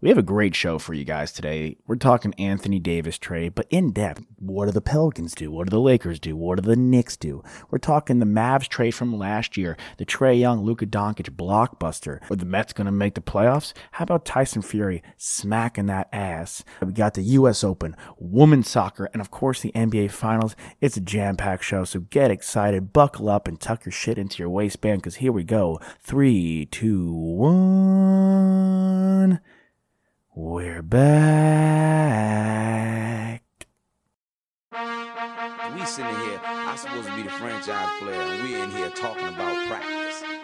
We have a great show for you guys today. We're talking Anthony Davis trade, but in depth. What do the Pelicans do? What do the Lakers do? What do the Knicks do? We're talking the Mavs trade from last year, the Trae Young, Luka Doncic blockbuster. Are the Mets going to make the playoffs? How about Tyson Fury smacking that ass? We got the U.S. Open, women's soccer, and of course the NBA Finals. It's a jam-packed show, so get excited, buckle up, and tuck your shit into your waistband, because here we go. Three, two, one. We're back. We sitting here, I'm supposed to be the franchise player, and we're in here talking about practice. Five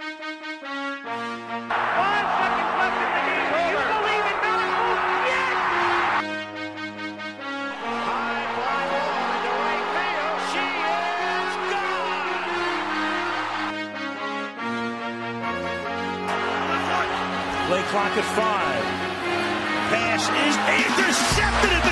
seconds left in the game. Do you believe in miracles? Yes! High fly ball into right field. She is gone. Play clock at five. Is intercepted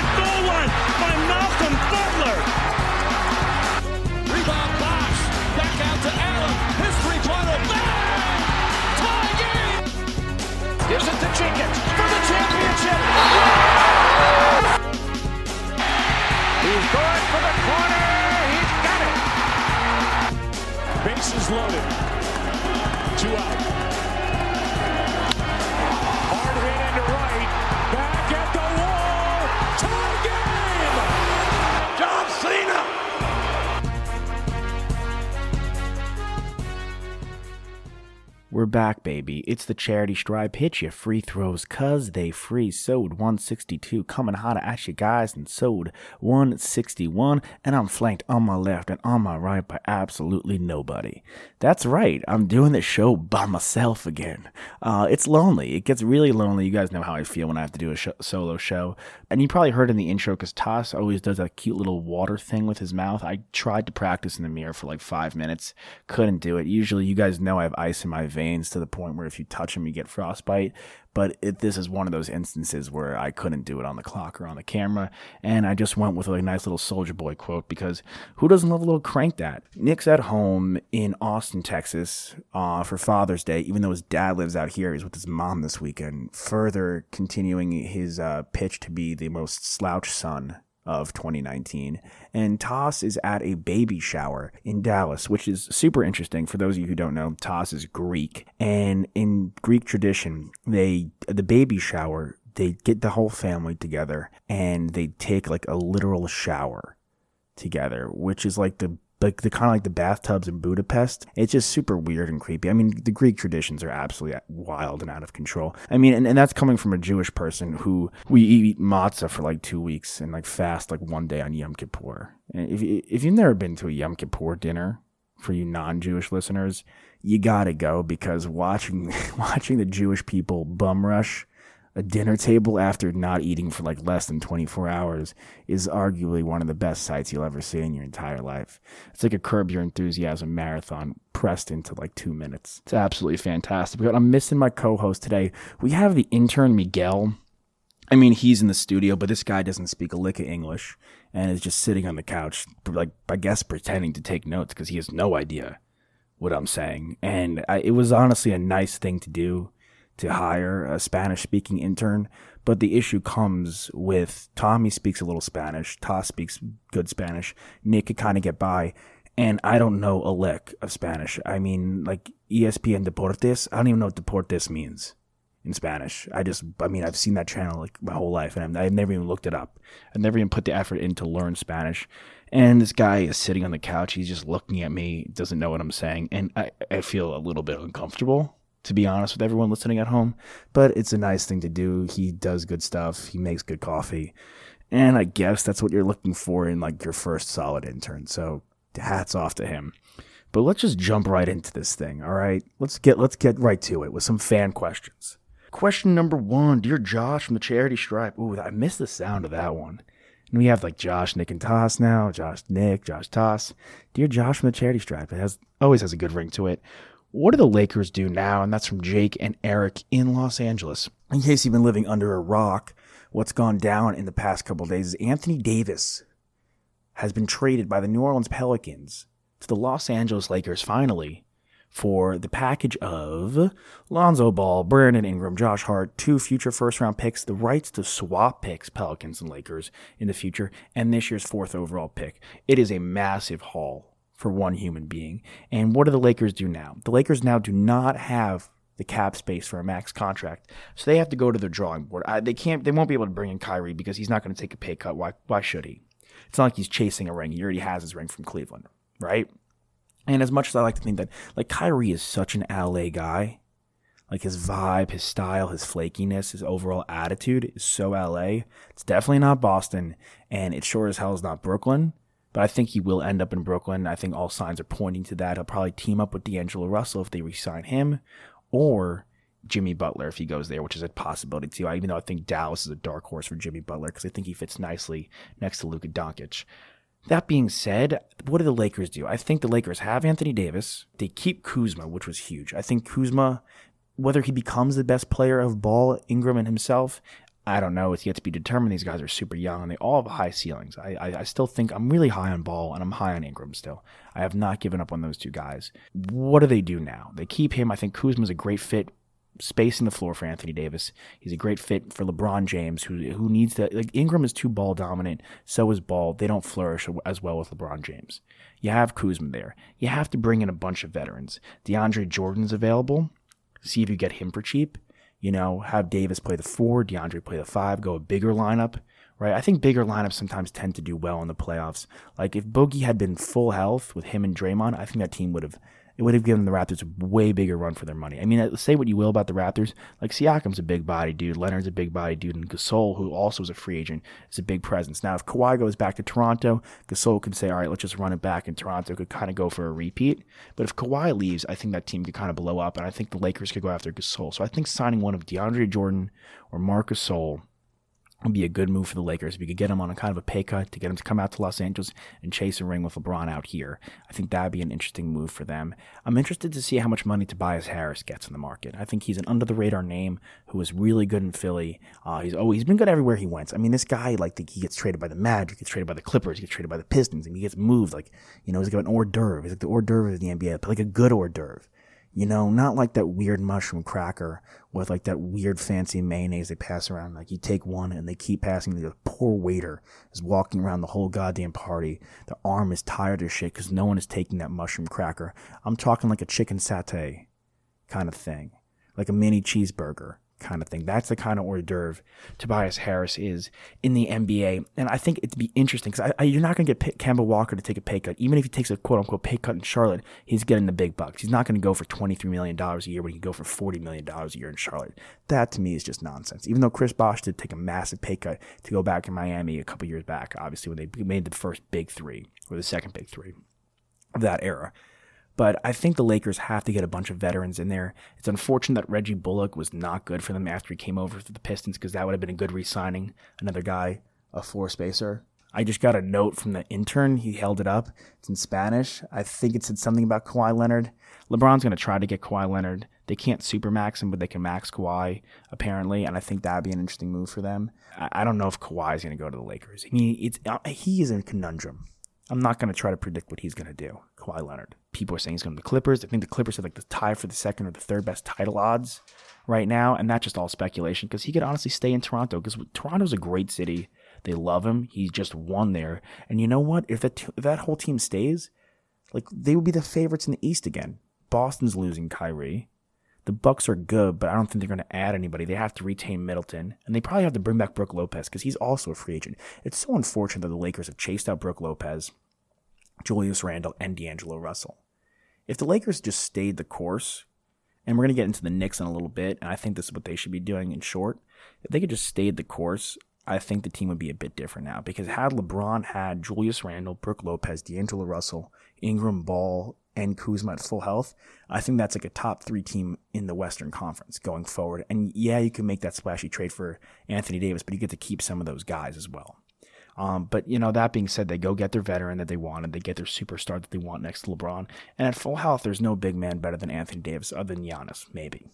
It's the charity stripe. Hit you free throws, cuz they free. Sode 162, coming hot at you guys, and sode 161. And I'm flanked on my left and on my right by absolutely nobody. That's right, I'm doing this show by myself again. Uh, it's lonely. It gets really lonely. You guys know how I feel when I have to do a sh- solo show. And you probably heard in the intro, because Toss always does that cute little water thing with his mouth. I tried to practice in the mirror for like five minutes, couldn't do it. Usually, you guys know I have ice in my veins to the point where if you touch them, you get frostbite. But it, this is one of those instances where I couldn't do it on the clock or on the camera. And I just went with a nice little Soulja Boy quote because who doesn't love a little crank that? Nick's at home in Austin, Texas uh, for Father's Day, even though his dad lives out here. He's with his mom this weekend, further continuing his uh, pitch to be the most slouch son of 2019. And Toss is at a baby shower in Dallas, which is super interesting. For those of you who don't know, Toss is Greek. And in Greek tradition, they the baby shower, they get the whole family together and they take like a literal shower together, which is like the like the kind of like the bathtubs in Budapest. It's just super weird and creepy. I mean, the Greek traditions are absolutely wild and out of control. I mean, and, and that's coming from a Jewish person who we eat matzah for like two weeks and like fast like one day on Yom Kippur. And if if you've never been to a Yom Kippur dinner, for you non-Jewish listeners, you gotta go because watching watching the Jewish people bum rush a dinner table after not eating for like less than 24 hours is arguably one of the best sights you'll ever see in your entire life. It's like a curb your enthusiasm marathon pressed into like two minutes. It's absolutely fantastic. But I'm missing my co-host today. We have the intern Miguel. I mean, he's in the studio, but this guy doesn't speak a lick of English and is just sitting on the couch, like I guess pretending to take notes because he has no idea what I'm saying. And I, it was honestly a nice thing to do to hire a Spanish speaking intern. But the issue comes with Tommy speaks a little Spanish, Toss speaks good Spanish, Nick could kind of get by. And I don't know a lick of Spanish. I mean, like ESPN Deportes, I don't even know what Deportes means in Spanish. I just, I mean, I've seen that channel like my whole life and I've, I've never even looked it up. I've never even put the effort in to learn Spanish. And this guy is sitting on the couch. He's just looking at me, doesn't know what I'm saying. And I, I feel a little bit uncomfortable, to be honest with everyone listening at home. But it's a nice thing to do. He does good stuff, he makes good coffee. And I guess that's what you're looking for in like your first solid intern. So hats off to him. But let's just jump right into this thing, all right? Let's get let's get right to it with some fan questions. Question number one, dear Josh from the Charity Stripe. Ooh, I missed the sound of that one. And we have like Josh, Nick, and Toss now. Josh, Nick, Josh, Toss. Dear Josh from the charity stripe. It has always has a good ring to it. What do the Lakers do now? And that's from Jake and Eric in Los Angeles. In case you've been living under a rock, what's gone down in the past couple days is Anthony Davis has been traded by the New Orleans Pelicans to the Los Angeles Lakers finally for the package of Lonzo Ball, Brandon Ingram, Josh Hart, two future first round picks, the rights to swap picks, Pelicans and Lakers in the future, and this year's fourth overall pick. It is a massive haul for one human being. And what do the Lakers do now? The Lakers now do not have the cap space for a max contract, so they have to go to the drawing board. I, they can't, they won't be able to bring in Kyrie because he's not going to take a pay cut. Why? Why should he? It's not like he's chasing a ring. He already has his ring from Cleveland, right? And as much as I like to think that, like, Kyrie is such an LA guy, like his vibe, his style, his flakiness, his overall attitude is so LA. It's definitely not Boston, and it sure as hell is not Brooklyn. But I think he will end up in Brooklyn. I think all signs are pointing to that. He'll probably team up with D'Angelo Russell if they resign him, or Jimmy Butler if he goes there, which is a possibility too. Even though I think Dallas is a dark horse for Jimmy Butler because I think he fits nicely next to Luka Doncic. That being said, what do the Lakers do? I think the Lakers have Anthony Davis. They keep Kuzma, which was huge. I think Kuzma, whether he becomes the best player of Ball, Ingram, and himself, I don't know. It's yet to be determined. These guys are super young and they all have high ceilings. I, I, I, still think I'm really high on Ball and I'm high on Ingram still. I have not given up on those two guys. What do they do now? They keep him. I think Kuzma's a great fit spacing the floor for Anthony Davis. He's a great fit for LeBron James, who who needs to like Ingram is too ball dominant. So is Ball. They don't flourish as well with LeBron James. You have Kuzma there. You have to bring in a bunch of veterans. DeAndre Jordan's available. See if you get him for cheap. You know, have Davis play the four, DeAndre play the five, go a bigger lineup. Right, I think bigger lineups sometimes tend to do well in the playoffs. Like if Boogie had been full health with him and Draymond, I think that team would have it would have given the Raptors a way bigger run for their money. I mean, uh, say what you will about the Raptors, like Siakam's a big body dude, Leonard's a big body dude, and Gasol, who also is a free agent, is a big presence. Now, if Kawhi goes back to Toronto, Gasol can say, all right, let's just run it back, and Toronto could kind of go for a repeat. But if Kawhi leaves, I think that team could kind of blow up, and I think the Lakers could go after Gasol. So I think signing one of DeAndre Jordan or Marc Gasol would be a good move for the Lakers. If you could get him on a kind of a pay cut to get him to come out to Los Angeles and chase a ring with LeBron out here, I think that'd be an interesting move for them. I'm interested to see how much money Tobias Harris gets in the market. I think he's an under the radar name who is really good in Philly. Uh, he's oh he's been good everywhere he went. I mean, this guy like he gets traded by the Magic, gets traded by the Clippers, he gets traded by the Pistons, and he gets moved like you know he's got an hors d'oeuvre. He's like the hors d'oeuvre of the NBA, but like a good hors d'oeuvre. You know, not like that weird mushroom cracker with like that weird fancy mayonnaise they pass around. Like you take one and they keep passing. The poor waiter is walking around the whole goddamn party. Their arm is tired as shit because no one is taking that mushroom cracker. I'm talking like a chicken satay kind of thing, like a mini cheeseburger kind of thing. That's the kind of hors d'oeuvre Tobias Harris is in the NBA. And I think it'd be interesting because you're not going to get Kemba Walker to take a pay cut. Even if he takes a quote unquote pay cut in Charlotte, he's getting the big bucks. He's not going to go for $23 million a year when he can go for $40 million a year in Charlotte. That to me is just nonsense. Even though Chris Bosh did take a massive pay cut to go back in Miami a couple years back, obviously, when they made the first big three or the second big three of that era. But I think the Lakers have to get a bunch of veterans in there. It's unfortunate that Reggie Bullock was not good for them after he came over to the Pistons because that would have been a good re signing. Another guy, a floor spacer. I just got a note from the intern. He held it up. It's in Spanish. I think it said something about Kawhi Leonard. LeBron's going to try to get Kawhi Leonard. They can't super max him, but they can max Kawhi, apparently. And I think that'd be an interesting move for them. I, don't know if Kawhi is going to go to the Lakers. I mean, it's, uh, he is a conundrum. I'm not going to try to predict what he's going to do, Kawhi Leonard. People are saying he's going to the Clippers. I think the Clippers have like the tie for the second or the third best title odds right now, and that's just all speculation because he could honestly stay in Toronto because Toronto's a great city. They love him. He's just won there, and you know what? If that if that whole team stays, like they would be the favorites in the East again. Boston's losing Kyrie. The Bucks are good, but I don't think they're going to add anybody. They have to retain Middleton, and they probably have to bring back Brook Lopez because he's also a free agent. It's so unfortunate that the Lakers have chased out Brook Lopez, Julius Randle, and D'Angelo Russell. If the Lakers just stayed the course, and we're going to get into the Knicks in a little bit, and I think this is what they should be doing in short. If they could just stayed the course, I think the team would be a bit different now because had LeBron had Julius Randle, Brook Lopez, D'Angelo Russell, Ingram Ball, and Kuzma at full health, I think that's like a top three team in the Western Conference going forward. And yeah, you can make that splashy trade for Anthony Davis, but you get to keep some of those guys as well. Um, but you know, that being said, they go get their veteran that they want, and they get their superstar that they want next to LeBron. And at full health, there's no big man better than Anthony Davis, other than Giannis, maybe.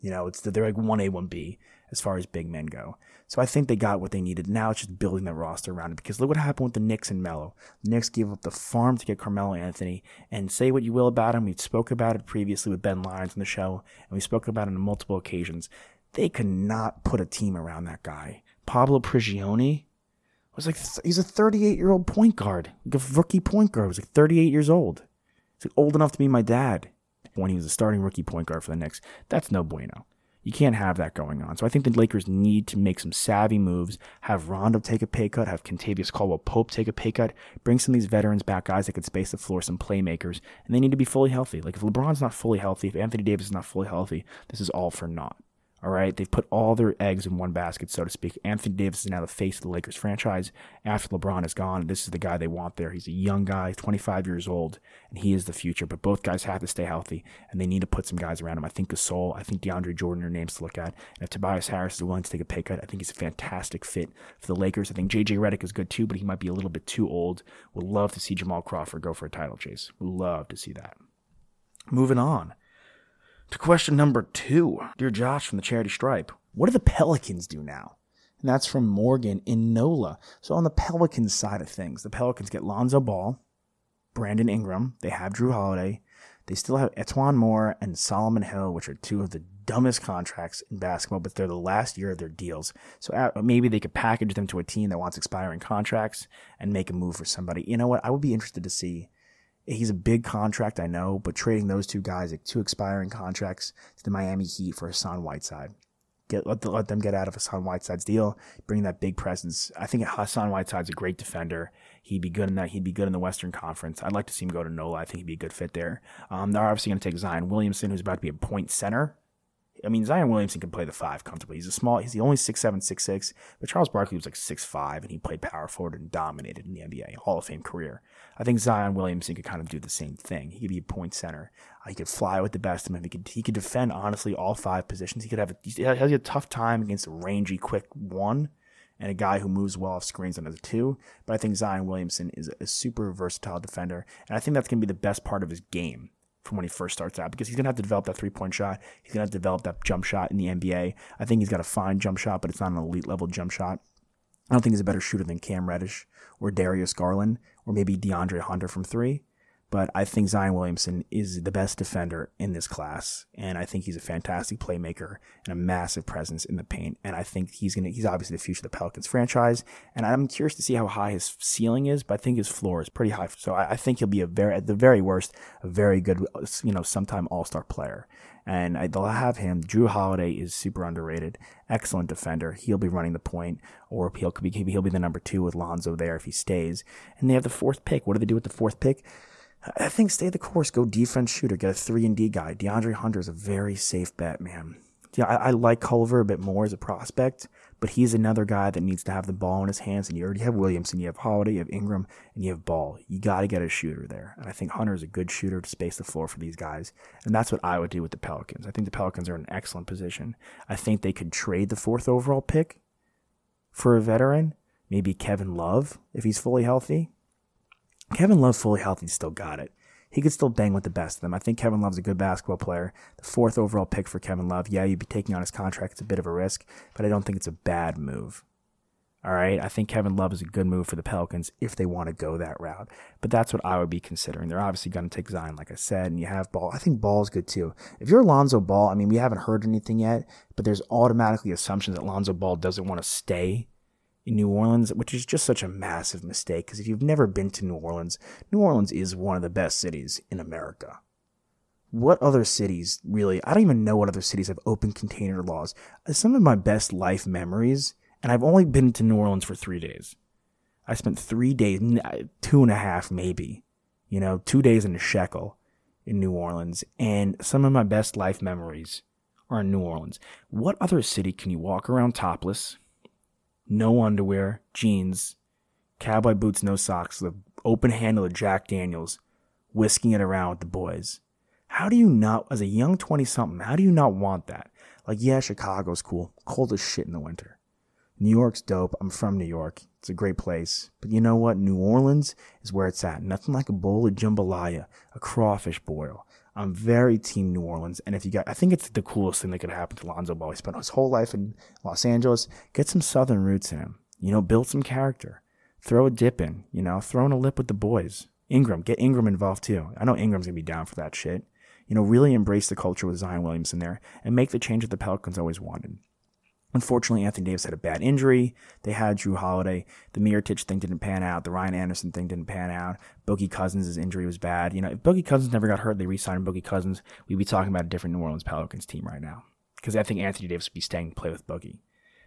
You know, it's they're like one A, one B as far as big men go. So I think they got what they needed. Now it's just building the roster around it. Because look what happened with the Knicks and Melo. The Knicks gave up the farm to get Carmelo Anthony. And say what you will about him, we spoke about it previously with Ben Lyons on the show, and we spoke about it on multiple occasions. They could not put a team around that guy. Pablo Prigioni was like he's a 38 year old point guard, like a rookie point guard. He was like 38 years old. He's like old enough to be my dad when he was a starting rookie point guard for the Knicks. That's no bueno. You can't have that going on. So I think the Lakers need to make some savvy moves, have Rondo take a pay cut, have Kentavious Caldwell Pope take a pay cut, bring some of these veterans back, guys that could space the floor, some playmakers, and they need to be fully healthy. Like if LeBron's not fully healthy, if Anthony Davis is not fully healthy, this is all for naught. All right, they've put all their eggs in one basket, so to speak. Anthony Davis is now the face of the Lakers franchise. After LeBron is gone, this is the guy they want there. He's a young guy, 25 years old, and he is the future. But both guys have to stay healthy, and they need to put some guys around him. I think Gasol, I think DeAndre Jordan are names to look at. And if Tobias Harris is willing to take a pay cut, I think he's a fantastic fit for the Lakers. I think JJ Redick is good too, but he might be a little bit too old. Would love to see Jamal Crawford go for a title chase. Would love to see that. Moving on to question number two. Dear Josh from the Charity Stripe, what do the Pelicans do now? And that's from Morgan in NOLA. So on the Pelicans side of things, the Pelicans get Lonzo Ball, Brandon Ingram, they have Jrue Holiday, they still have E'Twaun Moore and Solomon Hill, which are two of the dumbest contracts in basketball, but they're the last year of their deals. So uh, maybe they could package them to a team that wants expiring contracts and make a move for somebody. You know what? I would be interested to see He's a big contract, I know, but trading those two guys, like two expiring contracts to the Miami Heat for Hassan Whiteside. Get let, the, let them get out of Hassan Whiteside's deal, bring that big presence. I think Hassan Whiteside's a great defender. He'd be good in that. He'd be good in the Western Conference. I'd like to see him go to NOLA. I think he'd be a good fit there. Um, they're obviously going to take Zion Williamson, who's about to be a point center. I mean, Zion Williamson can play the five comfortably. He's a small, he's the only six seven, six six. But Charles Barkley was like six five, and he played power forward and dominated in the NBA, Hall of Fame career. I think Zion Williamson could kind of do the same thing. He could be a point center. Uh, he could fly with the best of them. He could he could defend honestly all five positions. He could have a, he has a tough time against a rangy, quick one. And a guy who moves well off screens on the two, but I think Zion Williamson is a super versatile defender, and I think that's going to be the best part of his game from when he first starts out because he's going to have to develop that three point shot. He's going to have to develop that jump shot in the NBA. I think he's got a fine jump shot, but it's not an elite level jump shot. I don't think he's a better shooter than Cam Reddish or Darius Garland or maybe DeAndre Hunter from three. But I think Zion Williamson is the best defender in this class, and I think he's a fantastic playmaker and a massive presence in the paint. And I think he's gonna he's obviously the future of the Pelicans franchise. And I'm curious to see how high his ceiling is, but I think his floor is pretty high. So I, I think he'll be a very at the very worst a very good you know sometime All Star player and I, they'll have him. Jrue Holiday is super underrated, excellent defender. He'll be running the point, or he'll be he'll be the number two with Lonzo there if he stays. And they have the fourth pick. What do they do with the fourth pick? I think stay the course, go defense shooter, get a three and D guy. DeAndre Hunter is a very safe bet, man. Yeah, I, I, like Culver a bit more as a prospect, but he's another guy that needs to have the ball in his hands. And you already have Williamson, you have Holiday, you have Ingram, and you have Ball. You got to get a shooter there. And I think Hunter is a good shooter to space the floor for these guys. And that's what I would do with the Pelicans. I think the Pelicans are in an excellent position. I think they could trade the fourth overall pick for a veteran, maybe Kevin Love if he's fully healthy. Kevin Love fully healthy still got it. He could still bang with the best of them. I think Kevin Love's a good basketball player. The fourth overall pick for Kevin Love. Yeah, you'd be taking on his contract. It's a bit of a risk, but I don't think it's a bad move. All right. I think Kevin Love is a good move for the Pelicans if they want to go that route. But that's what I would be considering. They're obviously going to take Zion, like I said, and you have Ball. I think Ball's good too. If you're Lonzo Ball, I mean, we haven't heard anything yet, but there's automatically assumptions that Lonzo Ball doesn't want to stay in New Orleans, which is just such a massive mistake. Because if you've never been to New Orleans, New Orleans is one of the best cities in America. What other cities really? I don't even know what other cities have open container laws. Uh, some of my best life memories, and I've only been to New Orleans for three days. I spent three days, uh, two and a half maybe, you know, two days in a shekel in New Orleans, and some of my best life memories are in New Orleans. What other city can you walk around topless? No underwear, jeans, cowboy boots, no socks, the open handle of Jack Daniels, whisking it around with the boys. How do you not, as a young 20 something, how do you not want that? Like, yeah, Chicago's cool. Cold as shit in the winter. New York's dope. I'm from New York. It's a great place. But you know what? New Orleans is where it's at. Nothing like a bowl of jambalaya, a crawfish boil. I'm very team New Orleans. And if you got, I think it's the coolest thing that could happen to Lonzo Ball. He spent his whole life in Los Angeles. Get some Southern roots in him. You know, build some character. Throw a dip in, you know, throw in a lip with the boys. Ingram, get Ingram involved too. I know Ingram's to be down for that shit. You know, really embrace the culture with Zion Williamson there and make the change that the Pelicans always wanted. Unfortunately, Anthony Davis had a bad injury. They had Jrue Holiday. The Mirotic thing didn't pan out. The Ryan Anderson thing didn't pan out. Boogie Cousins' injury was bad. You know, if Boogie Cousins never got hurt, they re-signed Boogie Cousins, we'd be talking about a different New Orleans Pelicans team right now. Because I think Anthony Davis would be staying to play with Boogie.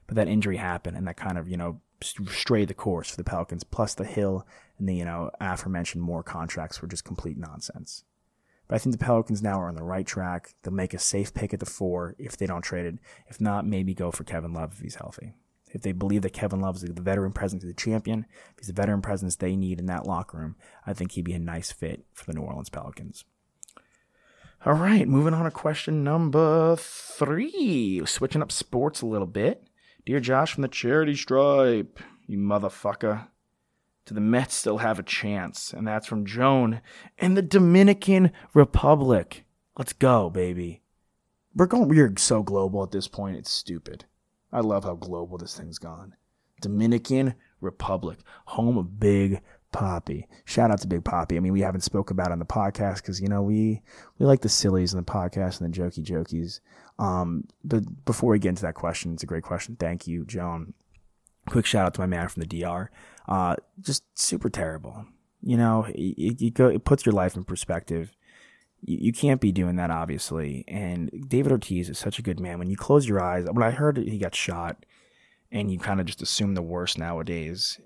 But that injury happened, and that kind of, you know, strayed the course for the Pelicans. Plus the Hill and the, you know, aforementioned Moore contracts were just complete nonsense. But I think the Pelicans now are on the right track. They'll make a safe pick at the four if they don't trade it. If not, maybe go for Kevin Love if he's healthy. If they believe that Kevin Love is the veteran presence of the champion, if he's the veteran presence they need in that locker room, I think he'd be a nice fit for the New Orleans Pelicans. All right, moving on to question number three. Switching up sports a little bit. Dear Josh from the Charity Stripe, you motherfucker do the Mets still have a chance? And that's from Joan in the Dominican Republic. Let's go, baby. We're going we're so global at this point, it's stupid. I love how global this thing's gone. Dominican Republic, home of Big Papi. Shout out to Big Papi. I mean, we haven't spoke about on the podcast because you know we we like the sillies in the podcast and the jokey jokies. Um, but before we get into that question, it's a great question. Thank you, Joan. Quick shout out to my man from the DR. Uh, just super terrible. You know, it, it, go, it puts your life in perspective. You, you, can't be doing that, obviously. And David Ortiz is such a good man. When you close your eyes, when I heard he got shot, and you kind of just assume the worst nowadays,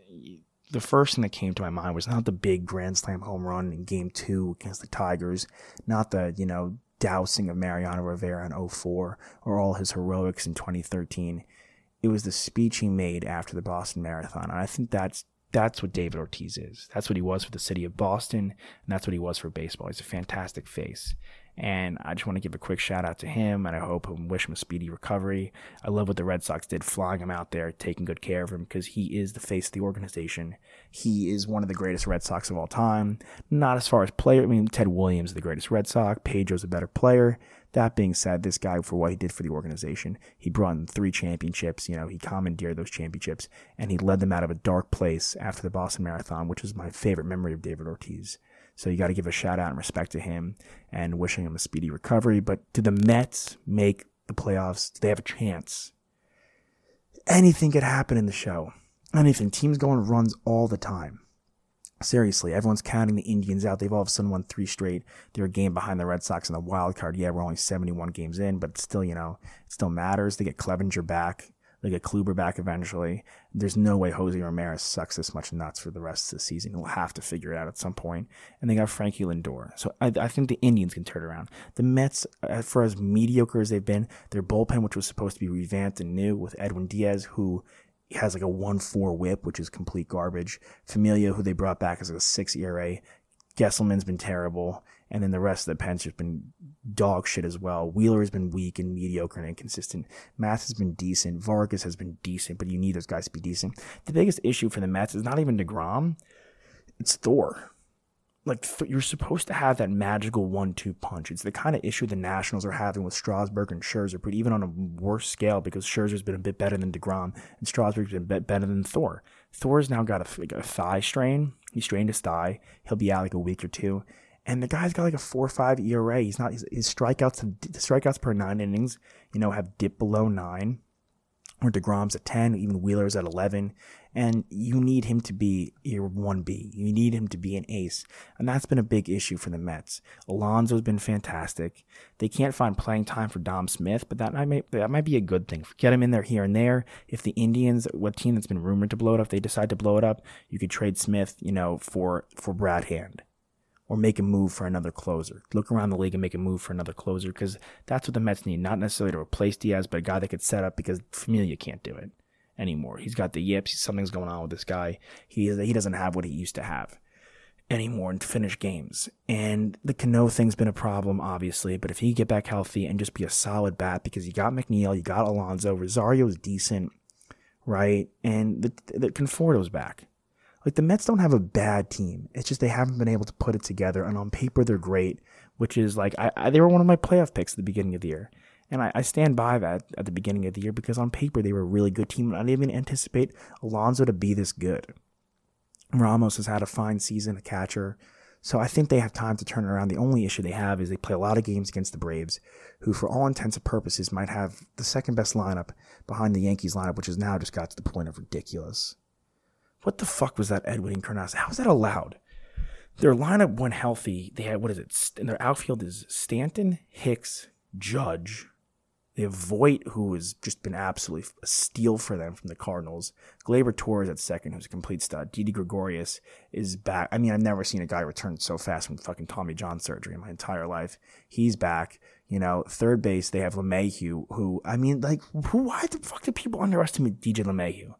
the first thing that came to my mind was not the big Grand Slam home run in Game 2 against the Tigers, not the, you know, dousing of Mariano Rivera in 04 or all his heroics in 2013. It was the speech he made after the Boston Marathon. And I think that's that's what David Ortiz is. That's what he was for the city of Boston, and that's what he was for baseball. He's a fantastic face. And I just want to give a quick shout out to him, and I hope and wish him a speedy recovery. I love what the Red Sox did, flying him out there, taking good care of him, because he is the face of the organization. He is one of the greatest Red Sox of all time. Not as far as player, I mean, Ted Williams is the greatest Red Sox, Pedro's a better player. That being said, this guy, for what he did for the organization, he brought in three championships. You know, he commandeered those championships and he led them out of a dark place after the Boston Marathon, which is my favorite memory of David Ortiz. So you got to give a shout out and respect to him and wishing him a speedy recovery. But do the Mets make the playoffs? Do they have a chance? Anything could happen in the show. Anything. Teams go on runs all the time. Seriously, everyone's counting the Indians out. They've all of a sudden won three straight. They're a game behind the Red Sox in the wild card. Yeah, we're only 71 games in, but still, you know, it still matters. They get Clevinger back. They get Kluber back eventually. There's no way Jose Ramirez sucks this much nuts for the rest of the season. He'll have to figure it out at some point. And they got Frankie Lindor. So I, I think the Indians can turn around. The Mets, uh, for as mediocre as they've been, their bullpen, which was supposed to be revamped and new with Edwin Diaz, who has like a 1-4 whip, which is complete garbage. Familia, who they brought back as a 6 ERA. Gsellman's been terrible. And then the rest of the pen's just been dog shit as well. Wheeler has been weak and mediocre and inconsistent. Matz has been decent. Vargas has been decent, but you need those guys to be decent. The biggest issue for the Mets is not even DeGrom. It's Thor like th- you're supposed to have that magical one-two punch. It's the kind of issue the Nationals are having with Strasburg and Scherzer, but even on a worse scale because Scherzer's been a bit better than Degrom and Strasburg's been a bit better than Thor. Thor's now got a, like a thigh strain. He strained his thigh. He'll be out like a week or two. And the guy's got like a four or five ERA. He's not his, his strikeouts the strikeouts per nine innings, you know, have dipped below nine. Or Degrom's at ten, even Wheeler's at eleven and you need him to be your 1B. You need him to be an ace. And that's been a big issue for the Mets. Alonso's been fantastic. They can't find playing time for Dom Smith, but that might that might be a good thing. Get him in there here and there. If the Indians, what team that's been rumored to blow it up, they decide to blow it up, you could trade Smith, you know, for for Brad Hand or make a move for another closer. Look around the league and make a move for another closer because that's what the Mets need. Not necessarily to replace Diaz, but a guy that could set up because Familia can't do it anymore. He's got the yips. Something's going on with this guy. He he doesn't have what he used to have anymore to finish games. And the Cano thing's been a problem, obviously. But if he get back healthy and just be a solid bat, because you got McNeil, you got Alonso, Rosario's decent. right? And the, the Conforto's back. Like the Mets don't have a bad team. It's just they haven't been able to put it together. And on paper, they're great, which is like I, I they were one of my playoff picks at the beginning of the year. And I, I, stand by that at the beginning of the year because on paper they were a really good team. I didn't even anticipate Alonso to be this good. Ramos has had a fine season, a catcher. So I think they have time to turn around. The only issue they have is they play a lot of games against the Braves, who, for all intents and purposes, might have the second best lineup behind the Yankees lineup, which has now just got to the point of ridiculous. What the fuck was that Edwin Encarnacion? How is that allowed? Their lineup, when healthy, they had what is it? And their outfield is Stanton, Hicks, Judge, they have Voit, who has just been absolutely a steal for them from the Cardinals. Gleyber Torres at second, who's a complete stud. Didi Gregorius is back. I mean, I've never seen a guy return so fast from fucking Tommy John surgery in my entire life. He's back. You know, third base, they have LeMahieu, who, I mean, like, who, why the fuck do people underestimate DJ LeMahieu?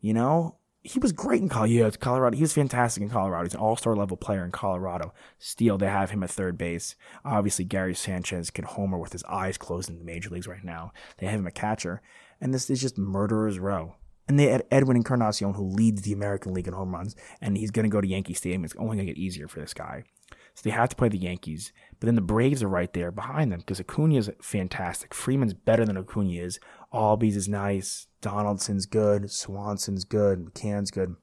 You know, he was great in Colorado. Yeah, Colorado. He was fantastic in Colorado. He's an all-star level player in Colorado. Still, they have him at third base. Obviously, Gary Sanchez can homer with his eyes closed in the major leagues right now. They have him a catcher, and this is just murderer's row. And they had Edwin Encarnacion, who leads the American League in home runs, and he's going to go to Yankee Stadium. It's only going to get easier for this guy. So they have to play the Yankees. But then the Braves are right there behind them because Acuna is fantastic. Freeman's better than Acuna is. Albies is nice. Donaldson's good. Swanson's good. McCann's good.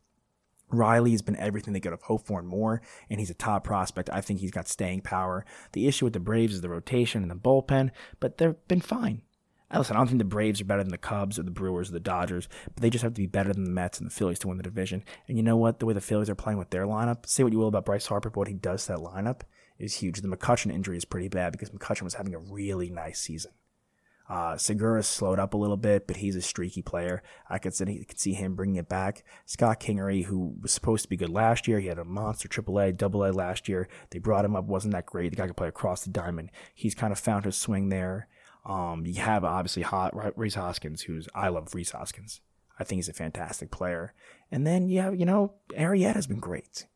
Riley has been everything they could have hoped for and more, and he's a top prospect. I think he's got staying power. The issue with the Braves is the rotation and the bullpen, but they've been fine. Listen, I don't think the Braves are better than the Cubs or the Brewers or the Dodgers, but they just have to be better than the Mets and the Phillies to win the division. And you know what? The way the Phillies are playing with their lineup, say what you will about Bryce Harper, but what he does to that lineup is huge. The McCutchen injury is pretty bad because McCutchen was having a really nice season. Uh, Segura slowed up a little bit, but he's a streaky player. I could see, could see him bringing it back. Scott Kingery, who was supposed to be good last year, he had a monster AAA, AA last year. They brought him up, wasn't that great. The guy could play across the diamond. He's kind of found his swing there. Um, you have obviously Hot, Rhys Hoskins, who's I love Rhys Hoskins. I think he's a fantastic player. And then you have, you know, Arrieta's been great.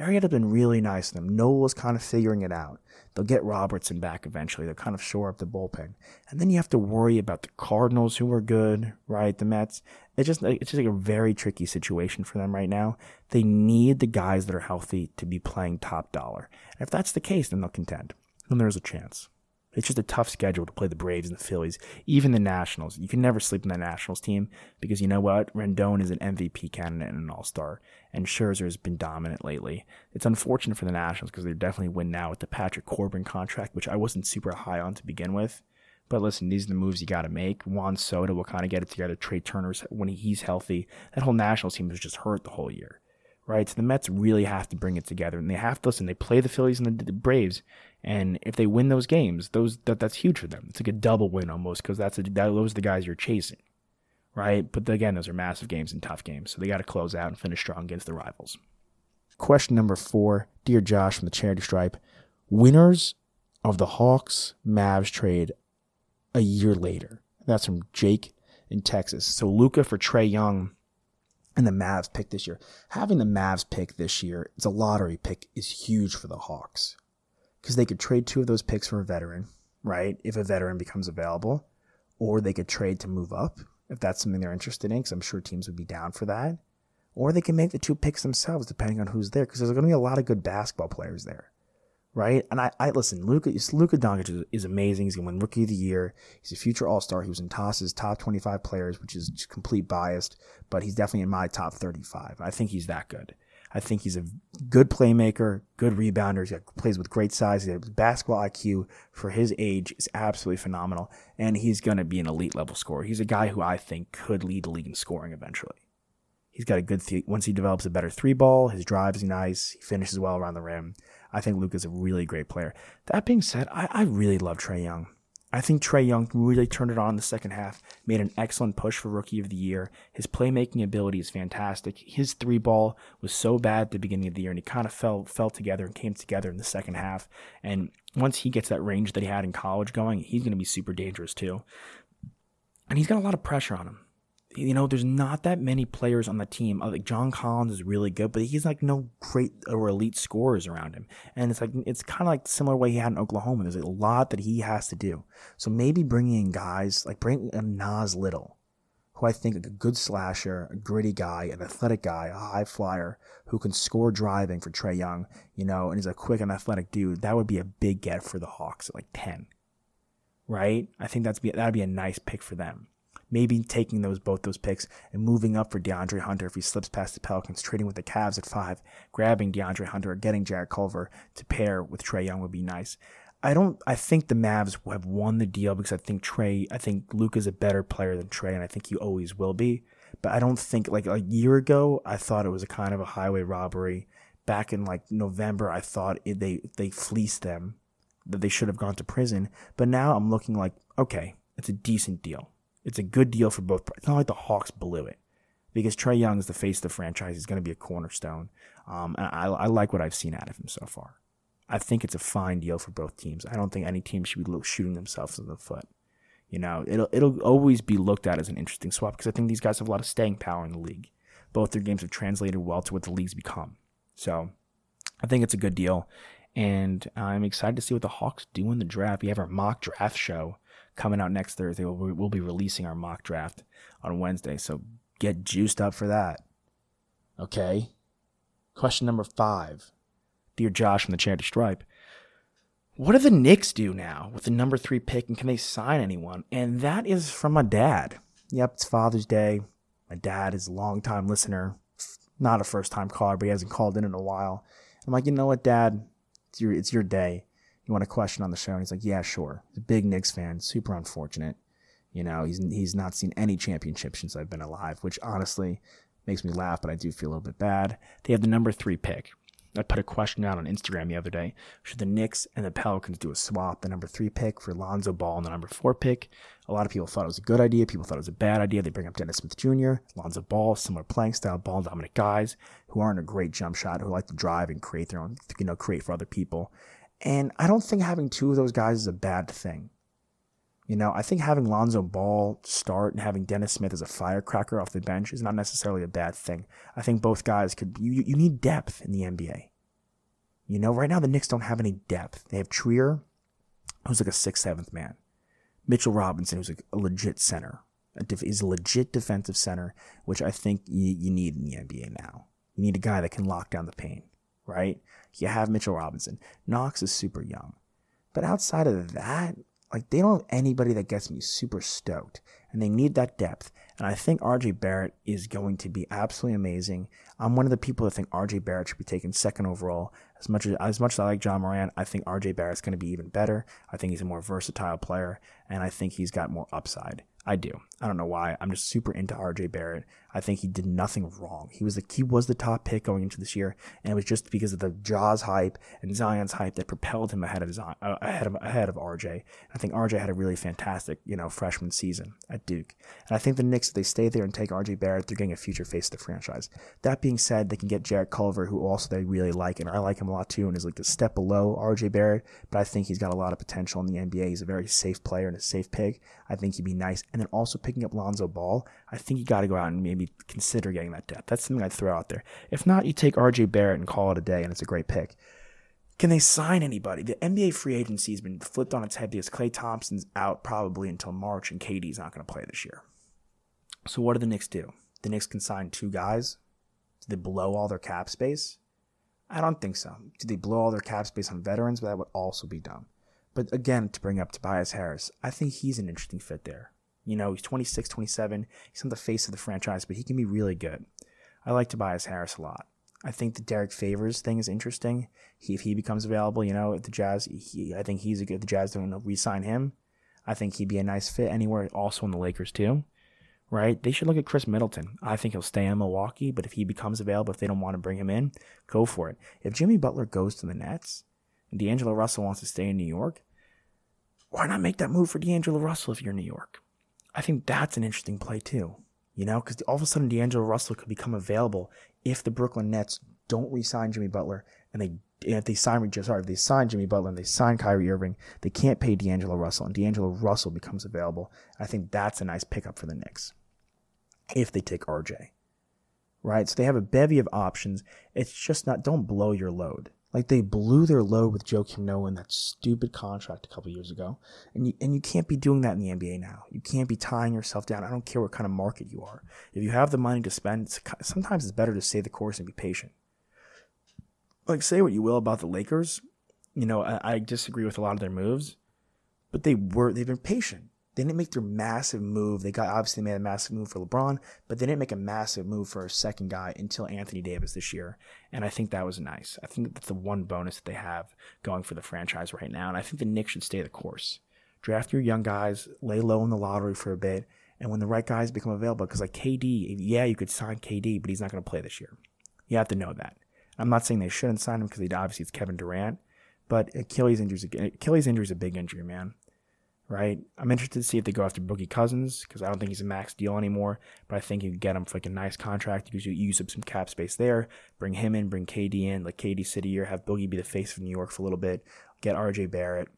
Arrieta's been really nice to them. Nola's kind of figuring it out. They'll get Robertson back eventually. They'll kind of shore up the bullpen. And then you have to worry about the Cardinals who are good, right? The Mets. It's just it's just like a very tricky situation for them right now. They need the guys that are healthy to be playing top dollar. And if that's the case, then they'll contend. Then there's a chance. It's just a tough schedule to play the Braves and the Phillies, even the Nationals. You can never sleep in the Nationals team because you know what? Rendon is an MVP candidate and an All Star, and Scherzer has been dominant lately. It's unfortunate for the Nationals because they're definitely win now with the Patrick Corbin contract, which I wasn't super high on to begin with. But listen, these are the moves you got to make. Juan Soto will kind of get it together. Trea Turner's when he's healthy. That whole Nationals team was just hurt the whole year right? So the Mets really have to bring it together, and they have to listen. They play the Phillies and the, the Braves, and if they win those games, those that that's huge for them. It's like a double win almost because that's a, that, those are the guys you're chasing, right? But again, those are massive games and tough games, so they got to close out and finish strong against the rivals. Question number four, dear Josh from the Charity Stripe, winners of the Hawks Mavs trade a year later. That's from Jake in Texas. So Luka for Trae Young and the Mavs pick this year. Having the Mavs pick this year, it's a lottery pick, is huge for the Hawks because they could trade two of those picks for a veteran, right? If a veteran becomes available, or they could trade to move up if that's something they're interested in, because I'm sure teams would be down for that. Or they can make the two picks themselves, depending on who's there, because there's going to be a lot of good basketball players there right? And I, I listen, Luka, Luka Doncic is, amazing. He's going to win Rookie of the Year. He's a future All Star. He was in Toss's top 25 players, which is complete biased, but he's definitely in my top 35. I think he's that good. I think he's a good playmaker, good rebounder. He plays with great size. His basketball IQ for his age is absolutely phenomenal, and he's going to be an elite level scorer. He's a guy who I think could lead the league in scoring eventually. He's got a good th- once he develops a better three ball. His drive is nice. He finishes well around the rim. I think Luka's a really great player. That being said, I, I really love Trae Young. I think Trae Young really turned it on in the second half, made an excellent push for Rookie of the Year. His playmaking ability is fantastic. His three ball was so bad at the beginning of the year, and he kind of fell fell together and came together in the second half. And once he gets that range that he had in college going, he's going to be super dangerous too. And he's got a lot of pressure on him you know, there's not that many players on the team. Uh, like John Collins is really good, but he's like no great or elite scorers around him. And it's like it's kind of like similar way he had in Oklahoma. There's a lot that he has to do. So maybe bringing in guys like bring in Nas Little, who I think a good slasher, a gritty guy, an athletic guy, a high flyer who can score driving for Trae Young, you know, and he's a quick and athletic dude, that would be a big get for the Hawks at like 10. Right? I think that's be that'd be a nice pick for them. Maybe taking those both those picks and moving up for DeAndre Hunter if he slips past the Pelicans, trading with the Cavs at five, grabbing DeAndre Hunter or getting Jarrett Culver to pair with Trae Young would be nice. I don't. I think the Mavs have won the deal because I think Trae. I think Luke is a better player than Trae, and I think he always will be. But I don't think like a year ago, I thought it was a kind of a highway robbery. Back in like November, I thought it, they they fleeced them, that they should have gone to prison. But now I'm looking like okay, it's a decent deal. It's a good deal for both. It's not like the Hawks blew it because Trae Young is the face of the franchise. He's going to be a cornerstone. Um, and I, I like what I've seen out of him so far. I think it's a fine deal for both teams. I don't think any team should be shooting themselves in the foot. You know, it'll it'll always be looked at as an interesting swap because I think these guys have a lot of staying power in the league. Both their games have translated well to what the league's become. So, I think it's a good deal, and I'm excited to see what the Hawks do in the draft. We have our mock draft show coming out next Thursday. We'll, we'll be releasing our mock draft on Wednesday, so get juiced up for that. Okay. Question number five. Dear Josh from the Charity Stripe, what do the Knicks do now with the number three pick and can they sign anyone? And that is from my dad. Yep, it's Father's Day. My dad is a long-time listener, not a first time caller, but he hasn't called in in a while. I'm like, you know what, Dad? It's your it's your day. You want a question on the show? And he's like, yeah, sure. Big Knicks fan. Super unfortunate. You know, he's he's not seen any championships since I've been alive, which honestly makes me laugh, but I do feel a little bit bad. They have the number three pick. I put a question out on Instagram the other day. Should the Knicks and the Pelicans do a swap, the number three pick for Lonzo Ball and the number four pick? A lot of people thought it was a good idea. People thought it was a bad idea. They bring up Dennis Smith Jr., Lonzo Ball, similar playing style, ball dominant guys who aren't a great jump shot, who like to drive and create their own, you know, create for other people. And I don't think having two of those guys is a bad thing. You know, I think having Lonzo Ball start and having Dennis Smith as a firecracker off the bench is not necessarily a bad thing. I think both guys could, you, you need depth in the NBA. You know, right now the Knicks don't have any depth. They have Trier, who's like a sixth, seventh man. Mitchell Robinson, who's like a legit center. A def- is a legit defensive center, which I think you, you need in the NBA now. You need a guy that can lock down the paint, right? You have Mitchell Robinson. Knox is super young. But outside of that, like they don't have anybody that gets me super stoked and they need that depth and i think rj barrett is going to be absolutely amazing i'm one of the people that think rj barrett should be taken second overall as much as as much as i like Ja Morant, i think rj barrett's going to be even better i think he's a more versatile player and i think he's got more upside I do. I don't know why. I'm just super into RJ Barrett. I think he did nothing wrong. He was the he was the top pick going into this year, and it was just because of the Jaws hype and Zion's hype that propelled him ahead of Zion, uh, ahead of ahead of RJ. I think RJ had a really fantastic you know freshman season at Duke, and I think the Knicks if they stay there and take RJ Barrett, they're getting a future face of the franchise. That being said, they can get Jarrett Culver, who also they really like, and I like him a lot too, and is like a step below RJ Barrett, but I think he's got a lot of potential in the NBA. He's a very safe player and a safe pick. I think he'd be nice, and then also picking up Lonzo Ball, I think you got to go out and maybe consider getting that depth. That's something I'd throw out there. If not, you take RJ Barrett and call it a day, and it's a great pick. Can they sign anybody? The NBA free agency has been flipped on its head because Klay Thompson's out probably until March, and KD's not going to play this year. So what do the Knicks do? The Knicks can sign two guys. Do they blow all their cap space? I don't think so. Do they blow all their cap space on veterans? That would also be dumb. But again, to bring up Tobias Harris, I think he's an interesting fit there. You know, he's 26, 27. He's not the face of the franchise, but he can be really good. I like Tobias Harris a lot. I think the Derrick Favors thing is interesting. He, if he becomes available, you know, at the Jazz, he, I think he's a good. The Jazz don't re-sign him. I think he'd be a nice fit anywhere, also in the Lakers too. Right? They should look at Khris Middleton. I think he'll stay in Milwaukee, but if he becomes available, if they don't want to bring him in, go for it. If Jimmy Butler goes to the Nets, and D'Angelo Russell wants to stay in New York, why not make that move for D'Angelo Russell if you're in New York? I think that's an interesting play too. You know, because all of a sudden D'Angelo Russell could become available if the Brooklyn Nets don't re-sign Jimmy Butler and they if they sign sorry if they sign Jimmy Butler and they sign Kyrie Irving, they can't pay D'Angelo Russell and D'Angelo Russell becomes available. I think that's a nice pickup for the Knicks if they take RJ. Right, so they have a bevy of options. It's just not don't blow your load. Like they blew their load with Joakim Noah in that stupid contract a couple years ago, and you and you can't be doing that in the NBA now. You can't be tying yourself down. I don't care what kind of market you are. If you have the money to spend, it's, sometimes it's better to stay the course and be patient. Like say what you will about the Lakers, you know I, I disagree with a lot of their moves, but they were they've been patient. They didn't make their massive move. They got obviously made a massive move for LeBron, but they didn't make a massive move for a second guy until Anthony Davis this year. And I think that was nice. I think that's the one bonus that they have going for the franchise right now. And I think the Knicks should stay the course. Draft your young guys, lay low in the lottery for a bit, and when the right guys become available, because like KD, yeah, you could sign KD, but he's not going to play this year. You have to know that. I'm not saying they shouldn't sign him because obviously it's Kevin Durant, but Achilles injury Achilles injury is a big injury, man right? I'm interested to see if they go after Boogie Cousins because I don't think he's a max deal anymore. But I think you can get him for like a nice contract. You use up some cap space there. Bring him in. Bring KD in. Like KD sit here. Have Boogie be the face of New York for a little bit. Get RJ Barrett.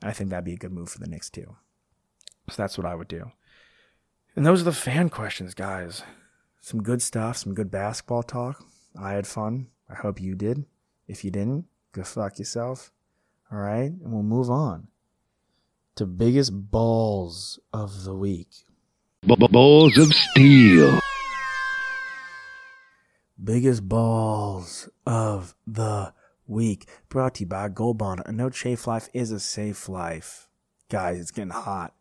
I think that'd be a good move for the Knicks too. So that's what I would do. And those are the fan questions, guys. Some good stuff. Some good basketball talk. I had fun. I hope you did. If you didn't, go fuck yourself. All right, and we'll move on to biggest balls of the week. balls of steel. Biggest balls of the week. Brought to you by Gold Bond. A no chafe life is a safe life. Guys, it's getting hot.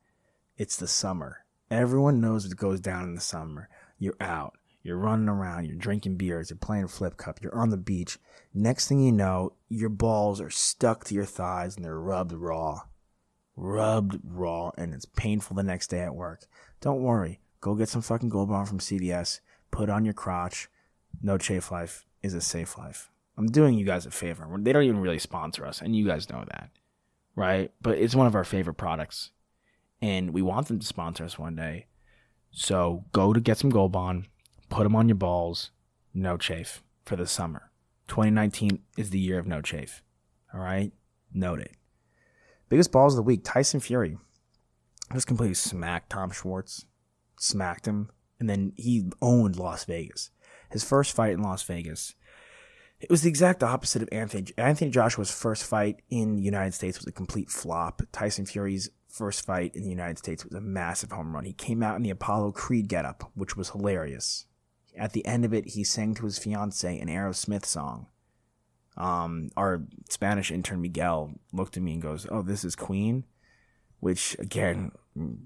It's the summer. Everyone knows what goes down in the summer. You're out. You're running around. You're drinking beers. You're playing flip cup. You're on the beach. Next thing you know, your balls are stuck to your thighs and they're rubbed raw rubbed raw and it's painful the next day at work. Don't worry. Go get some fucking Gold Bond from CVS. Put on your crotch. No chafe life is a safe life. I'm doing you guys a favor. They don't even really sponsor us, and you guys know that, right? But it's one of our favorite products, and we want them to sponsor us one day. So go to get some Gold Bond, put them on your balls. No chafe for the summer. 2019 is the year of no chafe. All right, note it. Biggest balls of the week Tyson Fury. Just completely smacked Tom Schwarz, smacked him, and then he owned Las Vegas. His first fight in Las Vegas. It was the exact opposite of Anthony. Anthony Joshua's first fight in the United States was a complete flop. Tyson Fury's first fight in the United States was a massive home run. He came out in the Apollo Creed getup, which was hilarious. At the end of it, he sang to his fiancee an Aerosmith song um, our Spanish intern Miguel looked at me and goes, "Oh, this is Queen," which again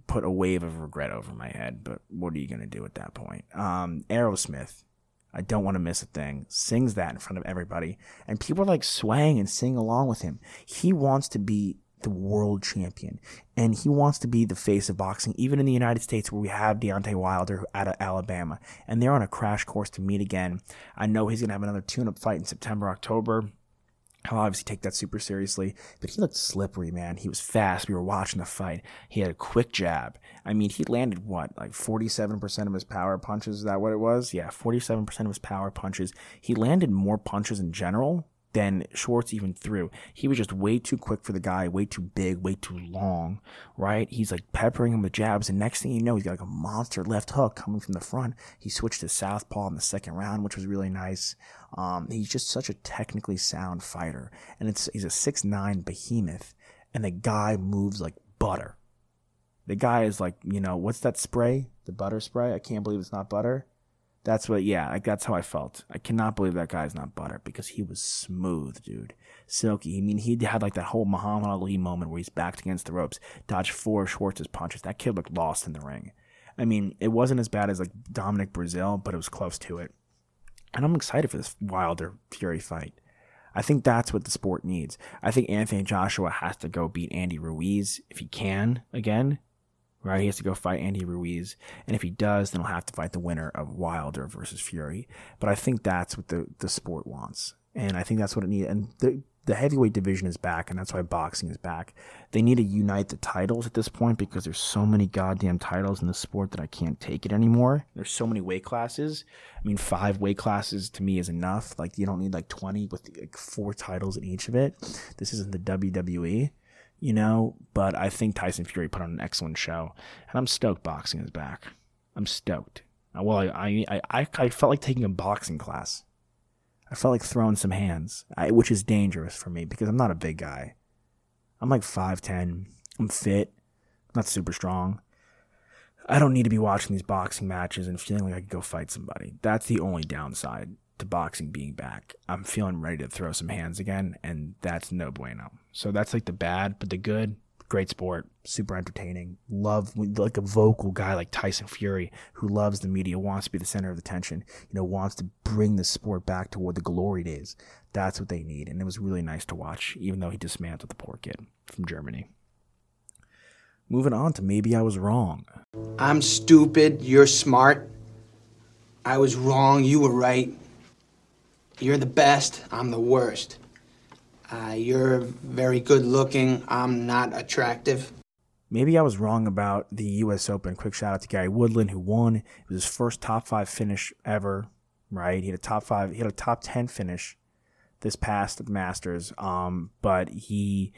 put a wave of regret over my head. But what are you gonna do at that point? Um, Aerosmith, I don't want to miss a thing. Sings that in front of everybody, and people are like swaying and sing along with him. He wants to be the world champion. And he wants to be the face of boxing, even in the United States where we have Deontay Wilder out of Alabama. And they're on a crash course to meet again. I know he's going to have another tune up fight in September, October. I'll obviously take that super seriously, but he looked slippery, man. He was fast. We were watching the fight. He had a quick jab. I mean, he landed what, like 47% of his power punches? Is that what it was? Yeah, 47% of his power punches. He landed more punches in general than Schwarz even threw. He was just way too quick for the guy, way too big, way too long, right? He's like peppering him with jabs, and next thing you know, he's got like a monster left hook coming from the front. He switched to southpaw in the second round, which was really nice. Um, he's just such a technically sound fighter, and it's he's a six nine behemoth, and the guy moves like butter. The guy is like, you know, what's that spray? The butter spray? I can't believe it's not butter. That's what, yeah, like that's how I felt. I cannot believe that guy's not butter because he was smooth, dude. Silky. I mean, he had like that whole Muhammad Ali moment where he's backed against the ropes, dodged four Schwarz's punches. That kid looked lost in the ring. I mean, it wasn't as bad as like Dominic Breazeale, but it was close to it. And I'm excited for this Wilder Fury fight. I think that's what the sport needs. I think Anthony Joshua has to go beat Andy Ruiz if he can again right? He has to go fight Andy Ruiz, and if he does, then he'll have to fight the winner of Wilder versus Fury. But I think that's what the the sport wants, and I think that's what it needs. And the the heavyweight division is back, and that's why boxing is back. They need to unite the titles at this point because there's so many goddamn titles in the sport that I can't take it anymore. There's so many weight classes. I mean, five weight classes to me is enough. Like you don't need like 20 with like four titles in each of it. This isn't the WWE you know, but I think Tyson Fury put on an excellent show, and I'm stoked boxing is back. I'm stoked. Uh, well, I I I, I felt like taking a boxing class. I felt like throwing some hands, I, which is dangerous for me because I'm not a big guy. I'm like 5'10. I'm fit, not super strong. I don't need to be watching these boxing matches and feeling like I could go fight somebody. That's the only downside to boxing being back. I'm feeling ready to throw some hands again, and that's no bueno. So that's like the bad, but the good, great sport, super entertaining. Love like a vocal guy like Tyson Fury who loves the media, wants to be the center of attention, you know, wants to bring the sport back to what the glory days. That's what they need, and it was really nice to watch, even though he dismantled the poor kid from Germany. Moving on to maybe I was wrong. I'm stupid. You're smart. I was wrong. You were right. You're the best. I'm the worst. Uh, you're very good looking. I'm not attractive. Maybe I was wrong about the U.S. Open. Quick shout out to Gary Woodland who won. It was his first top five finish ever. Right, he had a top five. He had a top ten finish this past Masters. Um, but he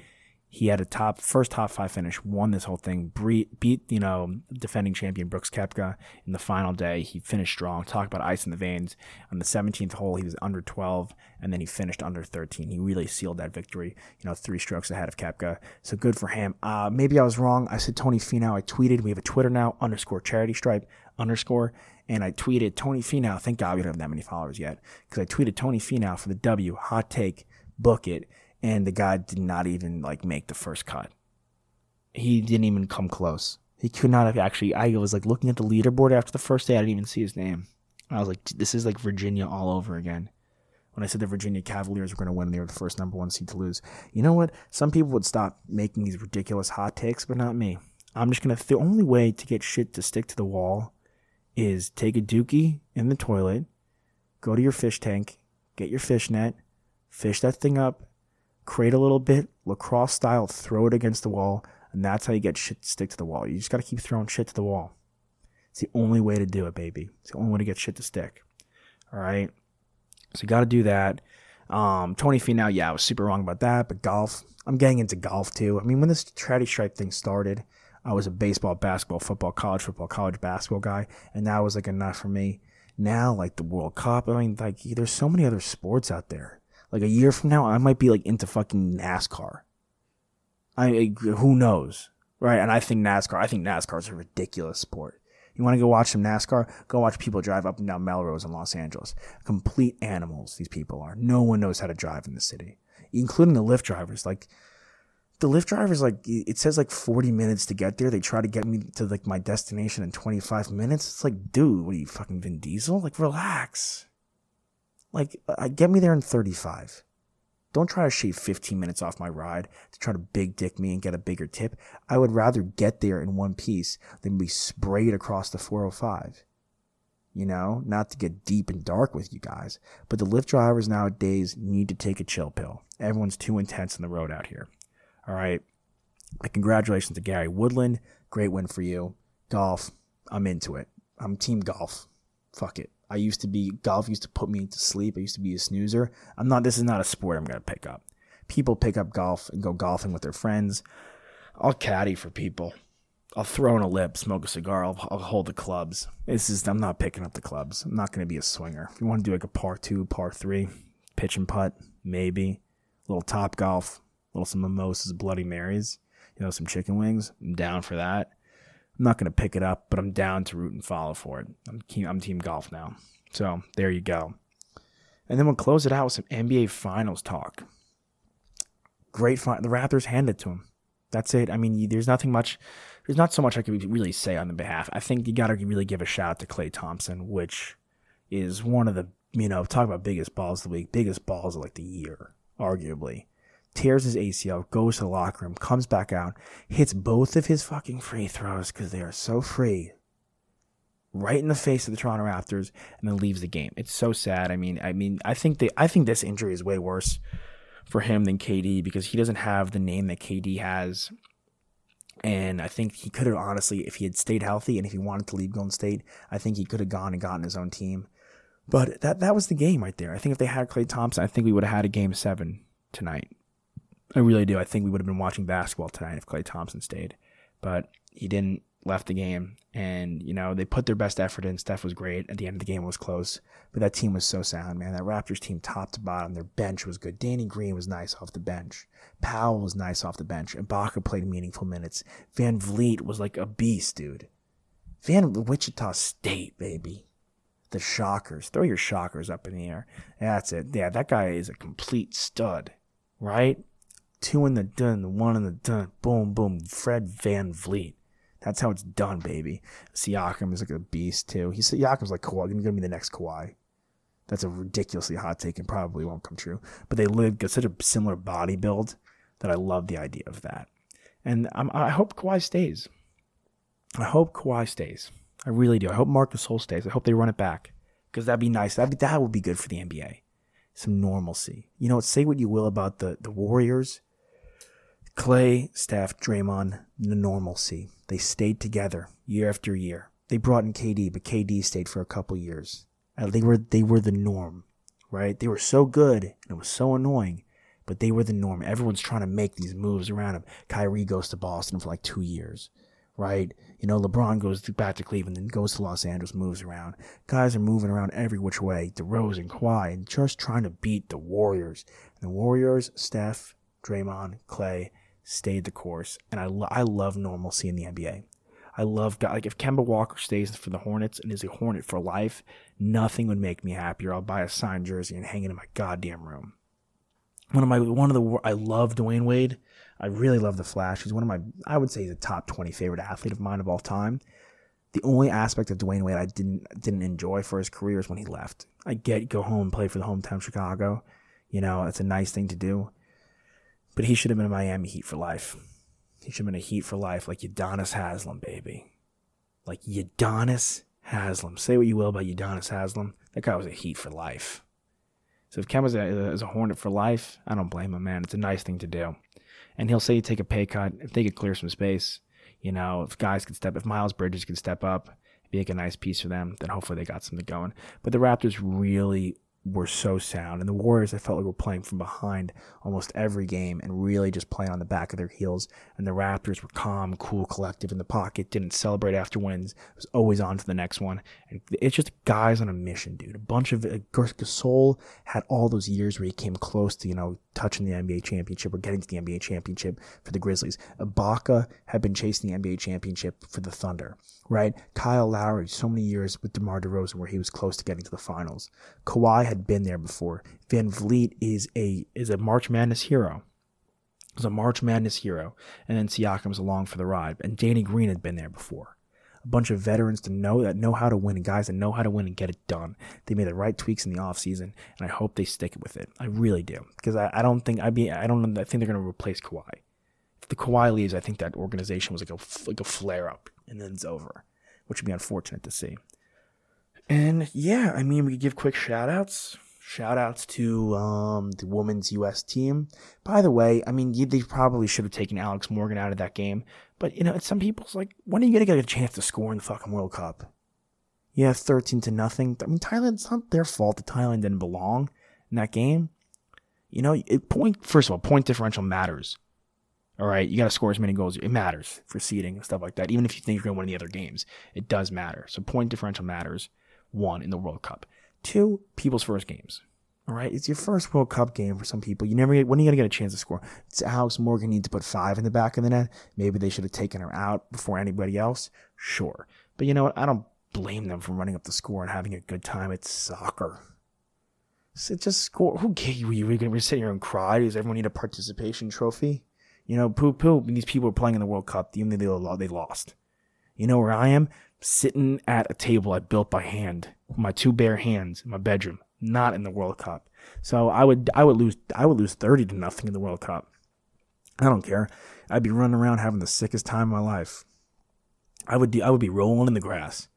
he had a top first top five finish, won this whole thing, beat you know defending champion Brooks Koepka in the final day. He finished strong. Talk about ice in the veins. On the 17th hole, he was under 12, and then he finished under 13. He really sealed that victory. You know, three strokes ahead of Koepka. So good for him. Uh, maybe I was wrong. I said Tony Finau. I tweeted. We have a Twitter now underscore charity stripe underscore. And I tweeted Tony Finau. Thank God we don't have that many followers yet. Because I tweeted Tony Finau for the W. Hot take. Book it and the guy did not even like make the first cut. He didn't even come close. He could not have actually. I was like looking at the leaderboard after the first day. I didn't even see his name. I was like, this is like Virginia all over again. When I said the Virginia Cavaliers were going to win, they were the first number one seed to lose. You know what? Some people would stop making these ridiculous hot takes, but not me. I'm just gonna. The only way to get shit to stick to the wall is take a dookie in the toilet, go to your fish tank, get your fish net, fish that thing up, create a little bit, lacrosse style, throw it against the wall, and that's how you get shit to stick to the wall. You just got to keep throwing shit to the wall. It's the only way to do it, baby. It's the only way to get shit to stick. All right. So you got to do that. Um, Finau. yeah, I was super wrong about that. But golf, I'm getting into golf too. I mean, when this charity stripe thing started, I was a baseball, basketball, football, college football, college basketball guy, and that was like enough for me. Now, like the World Cup, I mean, like there's so many other sports out there like a year from now, I might be like into fucking NASCAR. I who knows, right? And I think NASCAR. I think NASCAR is a ridiculous sport. You want to go watch some NASCAR? Go watch people drive up and down Melrose in Los Angeles. Complete animals. These people are. No one knows how to drive in the city, including the Lyft drivers. Like the Lyft drivers, like it says like 40 minutes to get there. They try to get me to like my destination in 25 minutes. It's like, dude, what are you fucking Vin Diesel? Like, relax. Like, uh, get me there in 35. Don't try to shave 15 minutes off my ride to try to big dick me and get a bigger tip. I would rather get there in one piece than be sprayed across the 405. You know, not to get deep and dark with you guys, but the Lyft drivers nowadays need to take a chill pill. Everyone's too intense on the road out here. All right. Congratulations to Gary Woodland. Great win for you. Golf, I'm into it. I'm team golf. Fuck it. I used to be golf used to put me to sleep. I used to be a snoozer. I'm not. This is not a sport I'm gonna pick up. People pick up golf and go golfing with their friends. I'll caddy for people. I'll throw in a lip, smoke a cigar. I'll, I'll hold the clubs. This is. I'm not picking up the clubs. I'm not gonna be a swinger. If you want to do like a par two, par three, pitch and putt, maybe a little top golf, a little some mimosas, Bloody Marys, you know, some chicken wings. I'm down for that. I'm not going to pick it up, but I'm down to root and follow for it. I'm, I'm team golf now. So there you go. And then we'll close it out with some NBA Finals talk. Great fun. The Raptors handed to him. That's it. I mean, there's nothing much. There's not so much I could really say on the behalf. I think you got to really give a shout out to Klay Thompson, which is one of the you know talk about biggest balls of the week, biggest balls of like the year, arguably tears his ACL, goes to the locker room, comes back out, hits both of his fucking free throws because they are so free, right in the face of the Toronto Raptors, and then leaves the game. It's so sad. I mean, I mean, I think they, I think this injury is way worse for him than KD because he doesn't have the name that KD has. And I think he could have honestly, if he had stayed healthy and if he wanted to leave Golden State, I think he could have gone and gotten his own team. But that that was the game right there. I think if they had Klay Thompson, I think we would have had a game seven tonight. I really do. I think we would have been watching basketball tonight if Klay Thompson stayed, but he didn't. left the game. And, you know, they put their best effort in. Steph was great. At the end of the game, it was close. But that team was so sound, man. That Raptors team, top to bottom, their bench was good. Danny Green was nice off the bench. Powell was nice off the bench. Ibaka played meaningful minutes. VanVleet was like a beast, dude. Van Wichita State, baby. The Shockers. Throw your Shockers up in the air. That's it. Yeah, that guy is a complete stud, right? Two in the dun, the one in the dun. Boom, boom. Fred VanVleet. That's how it's done, baby. Siakam is like a beast too. He's Siakam's like Kawhi, he's gonna be the next Kawhi. That's a ridiculously hot take and probably won't come true. But they live got such a similar body build that I love the idea of that. And I'm, I hope Kawhi stays. I hope Kawhi stays. I really do. I hope Marc Gasol stays. I hope they run it back because that'd be nice. That'd be, that would be good for the NBA. Some normalcy. You know, say what you will about the the Warriors. Klay, Steph, Draymond, the normalcy. They stayed together year after year. They brought in KD, but KD stayed for a couple years. Uh, they were they were the norm, right? They were so good and it was so annoying, but they were the norm. Everyone's trying to make these moves around him. Kyrie goes to Boston for like two years, right? You know, LeBron goes back to Cleveland, then goes to Los Angeles, moves around. Guys are moving around every which way. DeRozan, Kawhi, and just trying to beat the Warriors. And the Warriors, Steph, Draymond, Klay, stayed the course. And I, lo- I love normalcy in the NBA. I love God. like if Kemba Walker stays for the Hornets and is a Hornet for life, nothing would make me happier. I'll buy a signed jersey and hang it in my goddamn room. One of my one of the I love Dwyane Wade. I really love the Flash. He's one of my I would say he's a top twenty favorite athlete of mine of all time. The only aspect of Dwyane Wade I didn't didn't enjoy for his career is when he left. I get go home and play for the hometown Chicago. You know, it's a nice thing to do. But he should have been a Miami Heat for life. He should have been a Heat for life, like Udonis Haslem, baby. Like Udonis Haslem. Say what you will about Udonis Haslem. That guy was a Heat for life. So if Kemba is a Hornet for life, I don't blame him, man. It's a nice thing to do. And he'll say take a pay cut if they could clear some space. You know, if guys could step, if Miles Bridges could step up, be like a nice piece for them, then hopefully they got something going. But the Raptors really were so sound. And the Warriors, I felt like were playing from behind almost every game and really just playing on the back of their heels. And the Raptors were calm, cool, collective in the pocket, didn't celebrate after wins, was always on to the next one. And it's just guys on a mission, dude. A bunch of uh, Gasol had all those years where he came close to, you know, touching the NBA championship or getting to the NBA championship for the Grizzlies. Ibaka had been chasing the NBA championship for the Thunder, right? Kyle Lowry, so many years with DeMar DeRozan where he was close to getting to the finals. Kawhi had been there before. VanVleet is a is a March Madness hero. Was a March Madness hero, and then Siakam's along for the ride. And Danny Green had been there before. A bunch of veterans to know that know how to win, and guys that know how to win and get it done. They made the right tweaks in the offseason, and I hope they stick with it. I really do, because I, I don't think I be I don't I think they're to replace Kawhi. The Kawhi leaves, I think that organization was like a like a flare up, and then it's over, which would be unfortunate to see. And yeah, I mean, we could give quick shout outs. Shout outs to um, the women's U.S. team. By the way, I mean, they probably should have taken Alex Morgan out of that game. But, you know, some people's like, when are you going to get a chance to score in the fucking World Cup? Yeah, 13 to nothing. I mean, Thailand, it's not their fault that Thailand didn't belong in that game. You know, it point, first of all, point differential matters. All right, you got to score as many goals. It matters for seeding and stuff like that. Even if you think you're going to win the other games, it does matter. So point differential matters one in the World Cup. Two, people's first games. All right, it's your first World Cup game for some people. You never, when are you gonna get a chance to score? It's Alex Morgan needs to put five in the back of the net. Maybe they should have taken her out before anybody else. Sure, but you know what? I don't blame them for running up the score and having a good time. It's soccer. So just score. Who gave you? You're gonna sit here and cry? Does everyone need a participation trophy? You know, poo poo. These people are playing in the World Cup. Even though they lost. You know where I am? Sitting at a table I built by hand, with my two bare hands in my bedroom, not in the World Cup. So I would I would lose I would lose thirty to nothing in the World Cup. I don't care. I'd be running around having the sickest time of my life. I would I would be rolling in the grass.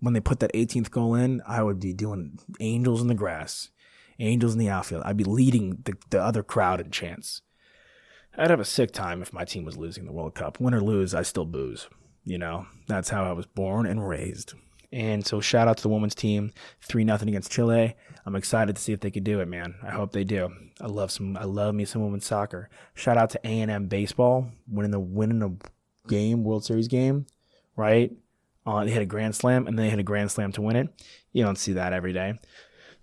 When they put that 18th goal in, I would be doing angels in the grass, angels in the outfield. I'd be leading the, the other crowd in chants. I'd have a sick time if my team was losing the World Cup. Win or lose, I still booze. You know, that's how I was born and raised. And so shout out to the women's team, three nothing against Chile. I'm excited to see if they can do it, man. I hope they do. I love some. I love me some women's soccer. Shout out to A and M baseball winning the winning a game, World Series game. right? Uh, they hit a grand slam and then they hit a grand slam to win it. You don't see that every day.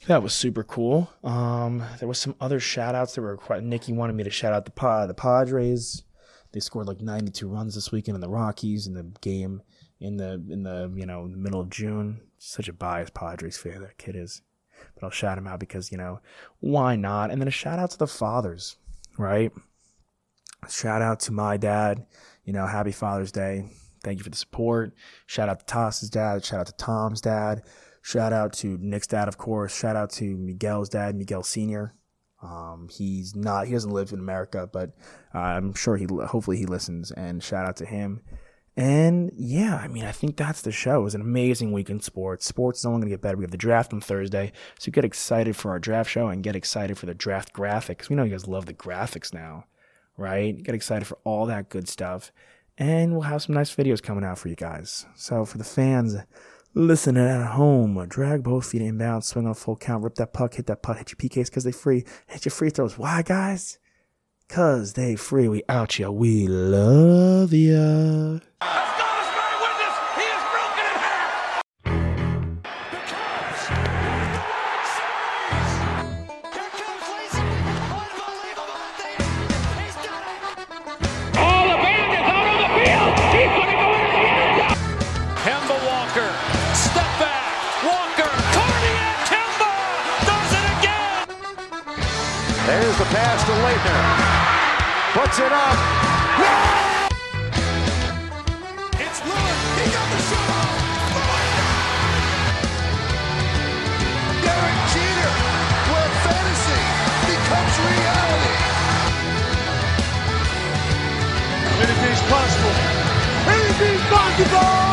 That was super cool. Um, there was some other shout outs that were quite. Nikki wanted me to shout out the pod, the Padres. They scored like 92 runs this weekend in the Rockies in the game in the in the you know the middle of June. Such a biased Padres fan that kid is, but I'll shout him out because you know why not? And then a shout out to the fathers, right? Shout out to my dad. You know, happy Father's Day. Thank you for the support. Shout out to Toss's dad. Shout out to Tom's dad. Shout out to Nick's dad, of course. Shout out to Miguel's dad, Miguel Senior. Um, he's not. He doesn't live in America, but uh, I'm sure he. Hopefully, he listens. And shout out to him. And yeah, I mean, I think that's the show. It was an amazing week in sports. Sports is only going to get better. We have the draft on Thursday, so get excited for our draft show and get excited for the draft graphics. We know you guys love the graphics now, right? Get excited for all that good stuff, and we'll have some nice videos coming out for you guys. So for the fans listening at home, drag both feet inbound, swing on a full count, rip that puck, hit that putt, hit your PKs because they free, hit your free throws. Why, guys? Cause they free. We out ya. We love ya. Pass to Laettner. Puts it up. It's Lillard. He got the shot oh, off. Derek Jeter, where fantasy becomes reality. Anything's possible. Anything's possible!